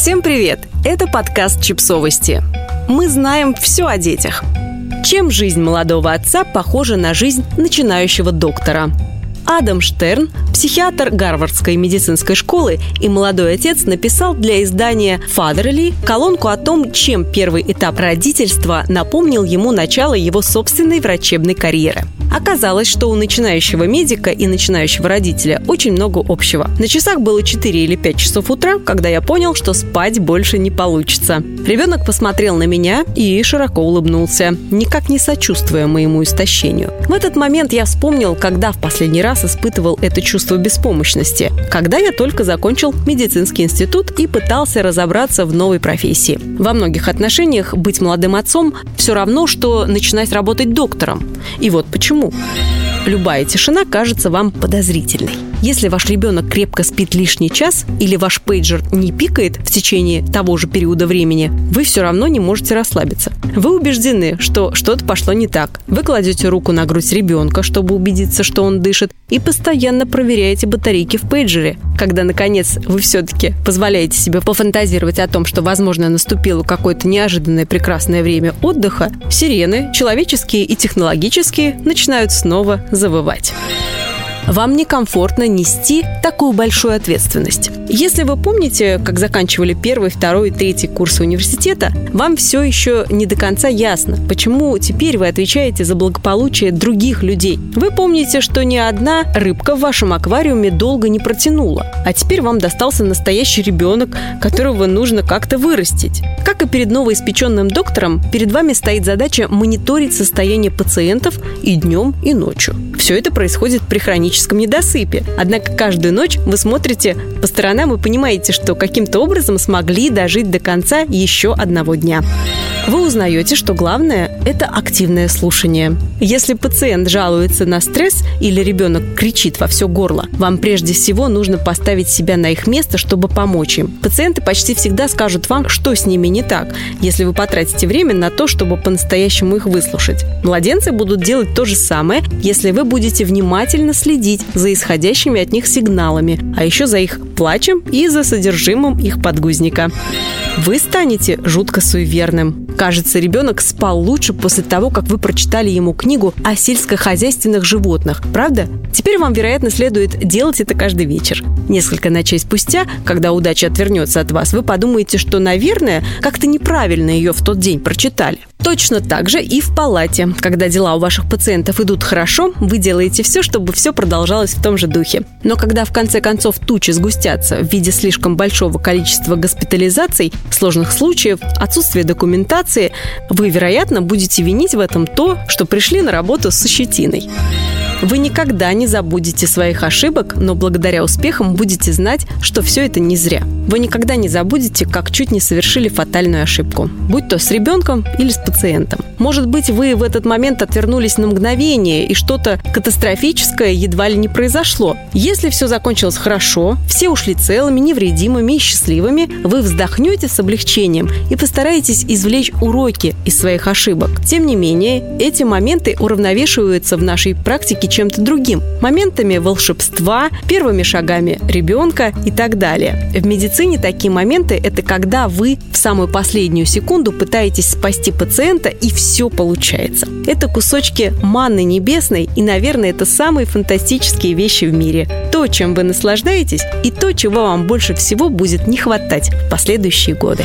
Всем привет! Это подкаст «Чипсовости». Мы знаем все о детях. Чем жизнь молодого отца похожа на жизнь начинающего доктора? Адам Штерн, психиатр Гарвардской медицинской школы и молодой отец, написал для издания Fatherly колонку о том, чем первый этап родительства напомнил ему начало его собственной врачебной карьеры – Оказалось, что у начинающего медика и начинающего родителя очень много общего. На часах было 4 или 5 часов утра, когда я понял, что спать больше не получится. Ребенок посмотрел на меня и широко улыбнулся, никак не сочувствуя моему истощению. В этот момент я вспомнил, когда в последний раз испытывал это чувство беспомощности, когда я только закончил медицинский институт и пытался разобраться в новой профессии. Во многих отношениях быть молодым отцом все равно, что начинать работать доктором. И вот почему Почему? Любая тишина кажется вам подозрительной. Если ваш ребенок крепко спит лишний час или ваш пейджер не пикает в течение того же периода времени, вы все равно не можете расслабиться. Вы убеждены, что что-то пошло не так. Вы кладете руку на грудь ребенка, чтобы убедиться, что он дышит, и постоянно проверяете батарейки в пейджере. Когда, наконец, вы все-таки позволяете себе пофантазировать о том, что, возможно, наступило какое-то неожиданное прекрасное время отдыха, сирены, человеческие и технологические, начинают снова завывать вам некомфортно нести такую большую ответственность. Если вы помните, как заканчивали первый, второй и третий курсы университета, вам все еще не до конца ясно, почему теперь вы отвечаете за благополучие других людей. Вы помните, что ни одна рыбка в вашем аквариуме долго не протянула, а теперь вам достался настоящий ребенок, которого нужно как-то вырастить. Как и перед новоиспеченным доктором, перед вами стоит задача мониторить состояние пациентов и днем, и ночью. Все это происходит при хроническом хроническом недосыпе. Однако каждую ночь вы смотрите по сторонам и понимаете, что каким-то образом смогли дожить до конца еще одного дня. Вы узнаете, что главное – это активное слушание. Если пациент жалуется на стресс или ребенок кричит во все горло, вам прежде всего нужно поставить себя на их место, чтобы помочь им. Пациенты почти всегда скажут вам, что с ними не так, если вы потратите время на то, чтобы по-настоящему их выслушать. Младенцы будут делать то же самое, если вы будете внимательно следить за исходящими от них сигналами, а еще за их плачем и за содержимым их подгузника. Вы станете жутко суеверным. Кажется, ребенок спал лучше после того, как вы прочитали ему книгу о сельскохозяйственных животных, правда? Теперь вам, вероятно, следует делать это каждый вечер. Несколько ночей спустя, когда удача отвернется от вас, вы подумаете, что, наверное, как-то неправильно ее в тот день прочитали. Точно так же и в палате. Когда дела у ваших пациентов идут хорошо, вы делаете все, чтобы все продолжалось в том же духе. Но когда в конце концов тучи сгустятся в виде слишком большого количества госпитализаций, сложных случаев, отсутствия документации, вы, вероятно, будете винить в этом то, что пришли на работу с щетиной. Вы никогда не забудете своих ошибок, но благодаря успехам будете знать, что все это не зря. Вы никогда не забудете, как чуть не совершили фатальную ошибку, будь то с ребенком или с пациентом. Может быть, вы в этот момент отвернулись на мгновение, и что-то катастрофическое едва ли не произошло. Если все закончилось хорошо, все ушли целыми, невредимыми и счастливыми, вы вздохнете с облегчением и постараетесь извлечь уроки из своих ошибок. Тем не менее, эти моменты уравновешиваются в нашей практике чем-то другим. Моментами волшебства, первыми шагами ребенка и так далее. В медицине такие моменты – это когда вы в самую последнюю секунду пытаетесь спасти пациента и все получается. Это кусочки манны небесной и, наверное, это самые фантастические вещи в мире. То, чем вы наслаждаетесь и то, чего вам больше всего будет не хватать в последующие годы.